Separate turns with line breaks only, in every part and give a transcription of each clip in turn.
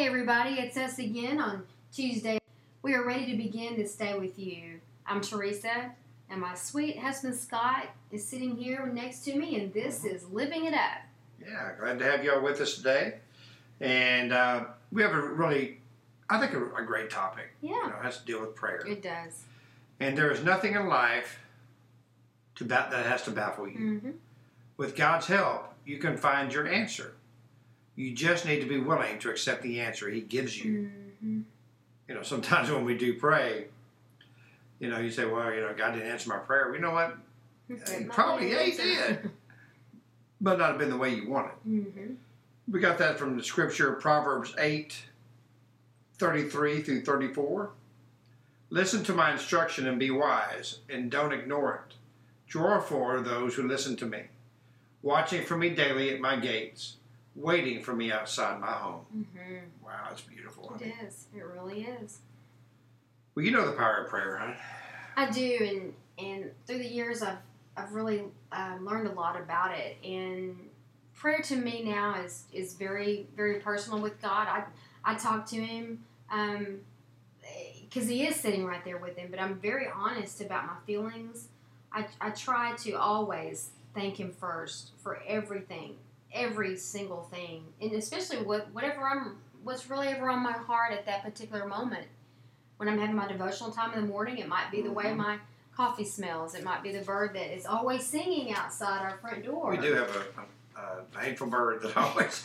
Hey everybody, it's us again on Tuesday. We are ready to begin this day with you. I'm Teresa, and my sweet husband Scott is sitting here next to me, and this is Living It Up.
Yeah, glad to have y'all with us today. And uh, we have a really, I think, a, a great topic.
Yeah.
You know, it has to deal with prayer.
It does.
And there is nothing in life to ba- that has to baffle you.
Mm-hmm.
With God's help, you can find your answer. You just need to be willing to accept the answer He gives you.
Mm-hmm.
You know, sometimes when we do pray, you know, you say, well, you know, God didn't answer my prayer. You know what? Probably, yeah, He did. But not have been the way you wanted.
Mm-hmm.
We got that from the scripture, Proverbs 8, 33 through 34. Listen to my instruction and be wise, and don't ignore it. Draw for those who listen to me, watching for me daily at my gates, waiting for me outside my home.
Mm-hmm.
Wow, it's beautiful.
It is. It really is.
Well, you know the power of prayer, huh?
I do, and and through the years, I've I've really uh, learned a lot about it. And prayer to me now is is very very personal with God. I I talk to Him Um, because He is sitting right there with Him, but I'm very honest about my feelings. I I try to always thank Him first for everything, every single thing, and especially what whatever I'm what's really ever on my heart at that particular moment. When I'm having my devotional time in the morning, it might be the way
Mhm.
my coffee smells. It might be the bird that is always singing outside our front door.
We do have a, a, a hateful bird that always,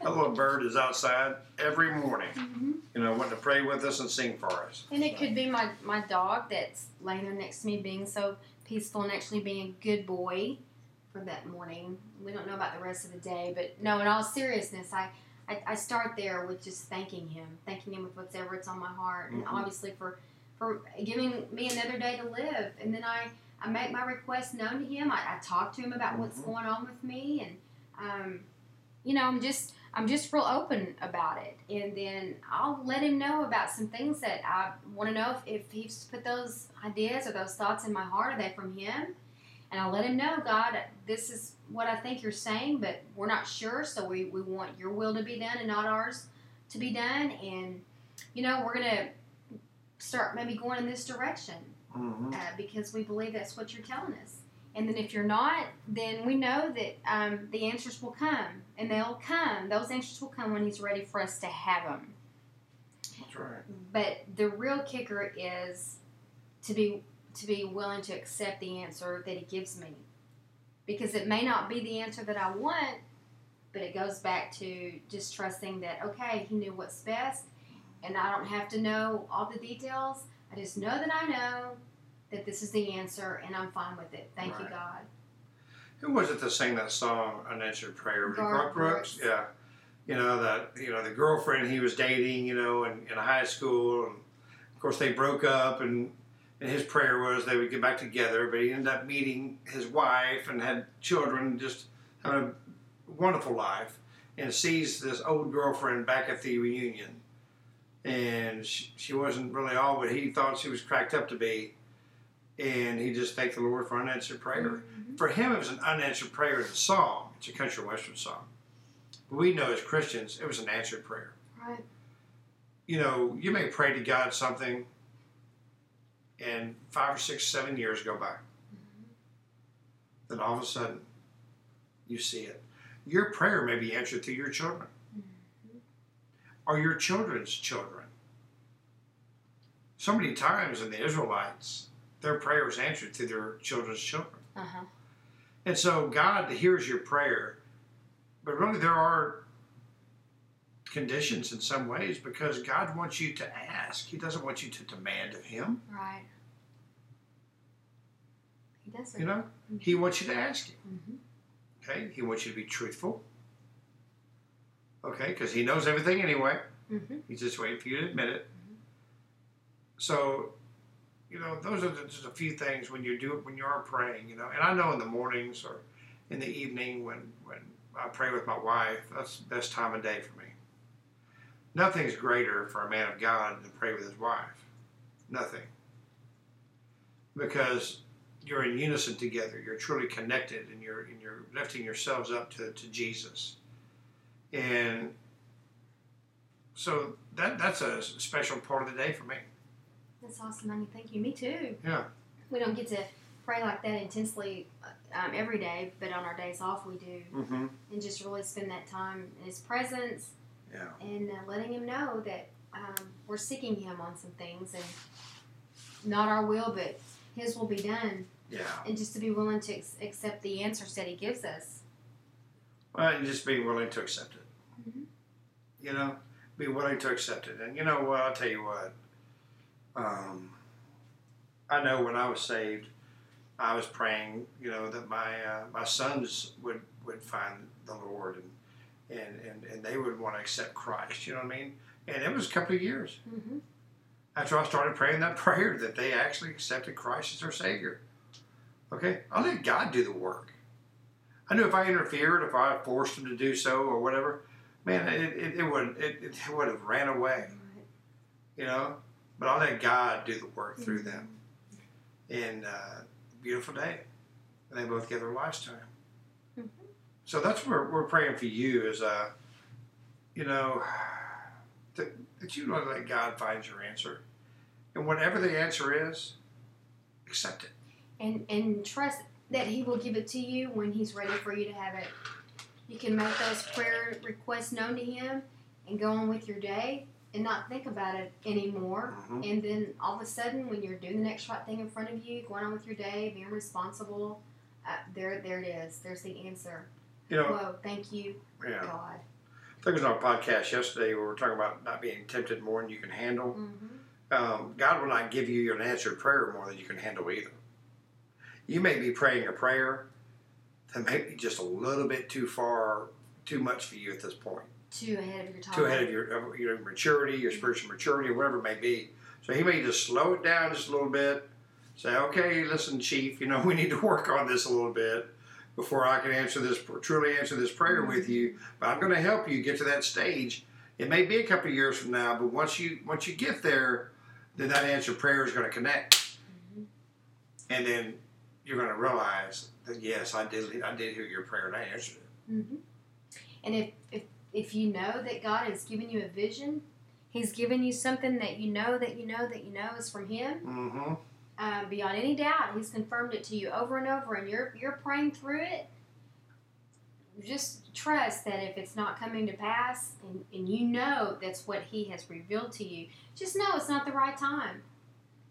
a little bird is outside every morning,
hmm
you know, wanting to pray with us and sing for us.
And it could be my, my dog that's laying there next to me being so peaceful and actually being a good boy for that morning. We don't know about the rest of the day, but no, in all seriousness, I, I, I start there with just thanking him, thanking him with whatever it's on my heart, and
Mhm.
obviously for, for giving me another day to live. And then I, I make my request known to him. I, I talk to him about what's
Mhm.
going on with me, and um, you know, I'm just I'm just real open about it, and then I'll let him know about some things that I want to know if, if he's put those ideas or those thoughts in my heart. Are they from him? And I'll let him know, God, this is what I think you're saying, but we're not sure, so we, we want your will to be done and not ours to be done. And you know, we're gonna start maybe going in this direction
Mm-hmm.
uh, because we believe that's what you're telling us. And then if you're not, then we know that um, the answers will come, and they'll come. Those answers will come when He's ready for us to have them.
That's right.
But the real kicker is to be to be willing to accept the answer that He gives me, because it may not be the answer that I want, but it goes back to just trusting that okay, He knew what's best, and I don't have to know all the details. I just know that I know that this is the answer, and I'm fine with it. Thank you, God.
Who was it that sang that song, Unanswered Prayer? Was
Garth
Brooks?
Brooks.
Yeah. You know, that you know, the girlfriend he was dating, you know, in, in high school and of course they broke up and and his prayer was they would get back together, but he ended up meeting his wife and had children, just having a wonderful life, and sees this old girlfriend back at the reunion. And she, she wasn't really all what he thought she was cracked up to be. And he just thanked the Lord for unanswered prayer
Mhm.
for him, it was an unanswered prayer as a song. It's a country western song. But we know as Christians, it was an answered prayer.
Right.
You know, you may pray to God something, and five or six, seven years go by. Then all of a sudden, you see it. Your prayer may be answered through your children or your children's children. So many times in the Israelites, their prayer was answered through their children's children.
Uh huh.
And so God hears your prayer, but really there are conditions in some ways because God wants you to ask. He doesn't want you to demand of Him.
Right. He does it.
You know, He wants you to ask Him.
Mhm.
Okay, He wants you to be truthful. Okay, because He knows everything anyway.
Mm-hmm.
He's just waiting for you to admit it. So, you know, those are just a few things when you do it when you are praying. You know, and I know in the mornings or in the evening when when I pray with my wife, that's the best time of day for me. Nothing's greater for a man of God than to pray with his wife. Nothing. Because you're in unison together. You're truly connected, and you're and you're lifting yourselves up to, to Jesus. And so that that's a special part of the day for me.
That's awesome, honey. Thank you. Me too.
Yeah.
We don't get to pray like that intensely um, every day, but on our days off we do,
Mm-hmm.
and just really spend that time in His presence
Yeah.
and uh, letting Him know that um, we're seeking Him on some things, and not our will, but His will be done,
Yeah.
and just to be willing to ex- accept the answers that He gives us.
Well, and just being willing to accept it.
Mhm.
You know, be willing to accept it. And you know what? I'll tell you what. Um, I know when I was saved, I was praying. You know that my uh, my sons would would find the Lord and and and and they would want to accept Christ. You know what I mean? And it was a couple of years
Mm-hmm.
After I started praying that prayer that they actually accepted Christ as their Savior. Okay, I let God do the work. I knew if I interfered, if I forced them to do so or whatever, man, it, it, it would it, it would have ran away, you know. But I let God do the work through them. And uh, beautiful day, and they both get their lifetime.
Mhm.
So that's where we're praying for you is, uh, you know, that, that you let God find your answer, and whatever the answer is, accept it.
and and trust that he will give it to you when he's ready for you to have it. You can make those prayer requests known to him and go on with your day and not think about it anymore.
Mhm.
And then all of a sudden, when you're doing the next right thing in front of you, going on with your day, being responsible, uh, there, there it is. There's the answer.
You know,
Whoa, thank you,
yeah.
God.
I think it was on our podcast yesterday where we were talking about not being tempted more than you can handle.
hmm
Um, God will not give you an answered prayer more than you can handle either. You may be praying a prayer that may be just a little bit too far, too much for you at this point.
Too ahead of your time.
Too ahead of your, of your maturity, your spiritual maturity, or whatever it may be. So He may just slow it down just a little bit. Say, okay, listen, Chief, you know, we need to work on this a little bit before I can answer this, truly answer this prayer with you. But I'm going to help you get to that stage. It may be a couple of years from now, but once you once you get there, then that answer prayer is going to connect,
Mhm.
and then you're going to realize that yes, I did I did hear your prayer and I answered it.
hmm And if, if if you know that God has given you a vision, He's given you something that you know that you know that you know is from Him.
Mm-hmm.
Uh, beyond any doubt, He's confirmed it to you over and over, and you're you're praying through it. Just trust that if it's not coming to pass, and, and you know that's what He has revealed to you, just know it's not the right time.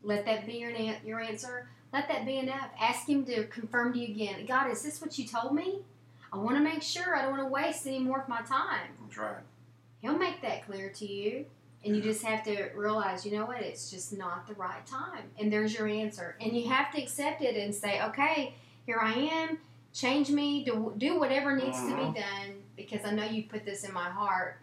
Let that be your na- your answer. Let that be enough. Ask Him to confirm to you again. God, is this what you told me? I want to make sure. I don't want to waste any more of my time.
That's right.
He'll make that clear to you. And you just have to realize, you know what, it's just not the right time. And there's your answer. And you have to accept it and say, okay, here I am. Change me. Do, do whatever needs to
Mhm.
be done because I know you put this in my heart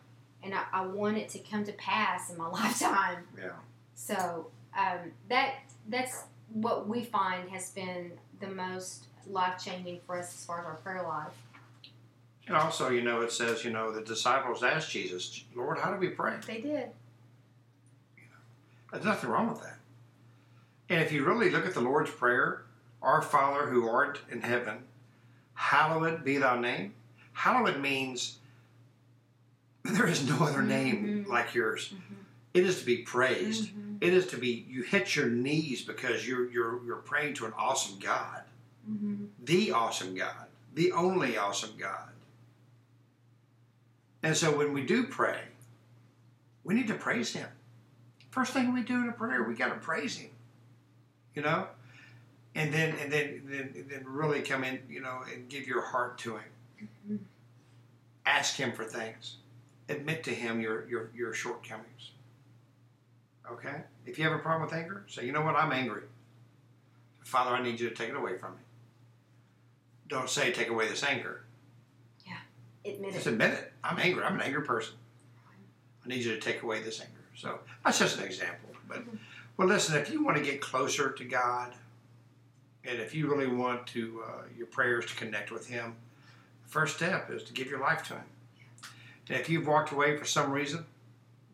and I, I want it to come to pass in my lifetime.
Yeah.
So um, that that's what we find has been the most life changing for us as far as our prayer life.
And also, you know, it says, you know, the disciples asked Jesus, Lord, how do we pray?
They did.
There's nothing wrong with that. And if you really look at the Lord's Prayer, Our Father who art in heaven, hallowed be thy name. Hallowed means there is no other name
Mhm.
like yours.
Mm-hmm.
It is to be praised.
Mhm.
It is to be you hit your knees because you're you're you're praying to an awesome God.
Mhm.
the awesome God, the only awesome God. And so when we do pray, we need to praise Him. First thing we do in a prayer, we got to praise Him. You know, and then and then then then really come in, you know, and give your heart to Him.
Mhm.
Ask Him for things. Admit to Him your your your shortcomings. Okay. If you have a problem with anger, say, you know what, I'm angry. Father, I need you to take it away from me. Don't say, take away this anger. Yeah.
admit
Just
it.
admit it. I'm angry. I'm an angry person. I need you to take away this anger. So that's just an example. But well, listen. If you want to get closer to God, and if you really want to uh, your prayers to connect with Him, the first step is to give your life to Him. And if you've walked away for some reason,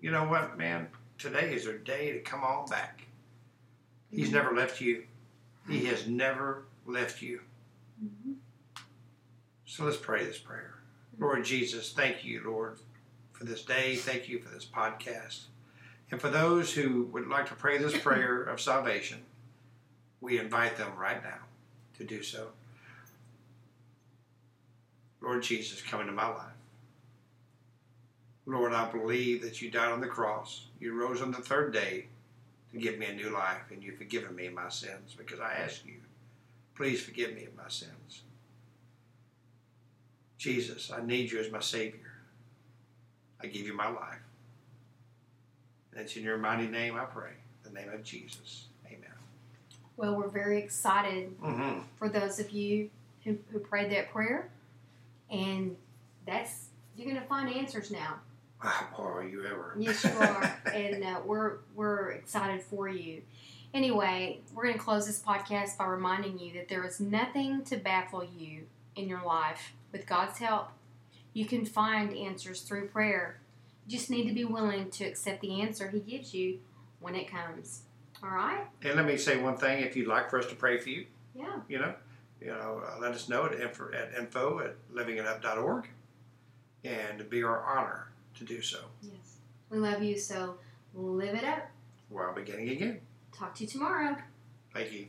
you know what, man? Today is your day to come on back. He's
Mhm.
never left you. He has never left you.
Mhm.
So let's pray this prayer. Lord Jesus, thank you, Lord, for this day. Thank you for this podcast. And for those who would like to pray this prayer of salvation, we invite them right now to do so. Lord Jesus, come into my life. Lord, I believe that you died on the cross. You rose on the third day to give me a new life, and you've forgiven me my sins because I ask you, please forgive me of my sins. Jesus, I need you as my Savior. I give you my life. It's in your mighty name I pray. In the name of Jesus. Amen.
Well, we're very excited
Mm-hmm.
for those of you who, who prayed that prayer, and that's you're going to find answers now.
Boy, are you ever.
Yes, you are, and uh, we're we're excited for you. Anyway, we're going to close this podcast by reminding you that there is nothing to baffle you in your life. With God's help, you can find answers through prayer. Just need to be willing to accept the answer He gives you when it comes. All right?
And let me say one thing if you'd like for us to pray for you,
Yeah.
you know, you know, uh, let us know at info at, info at livingitup.org. And it'd be our honor to do so.
Yes. We love you, so live it up.
We're all beginning again.
Talk to you tomorrow.
Thank you.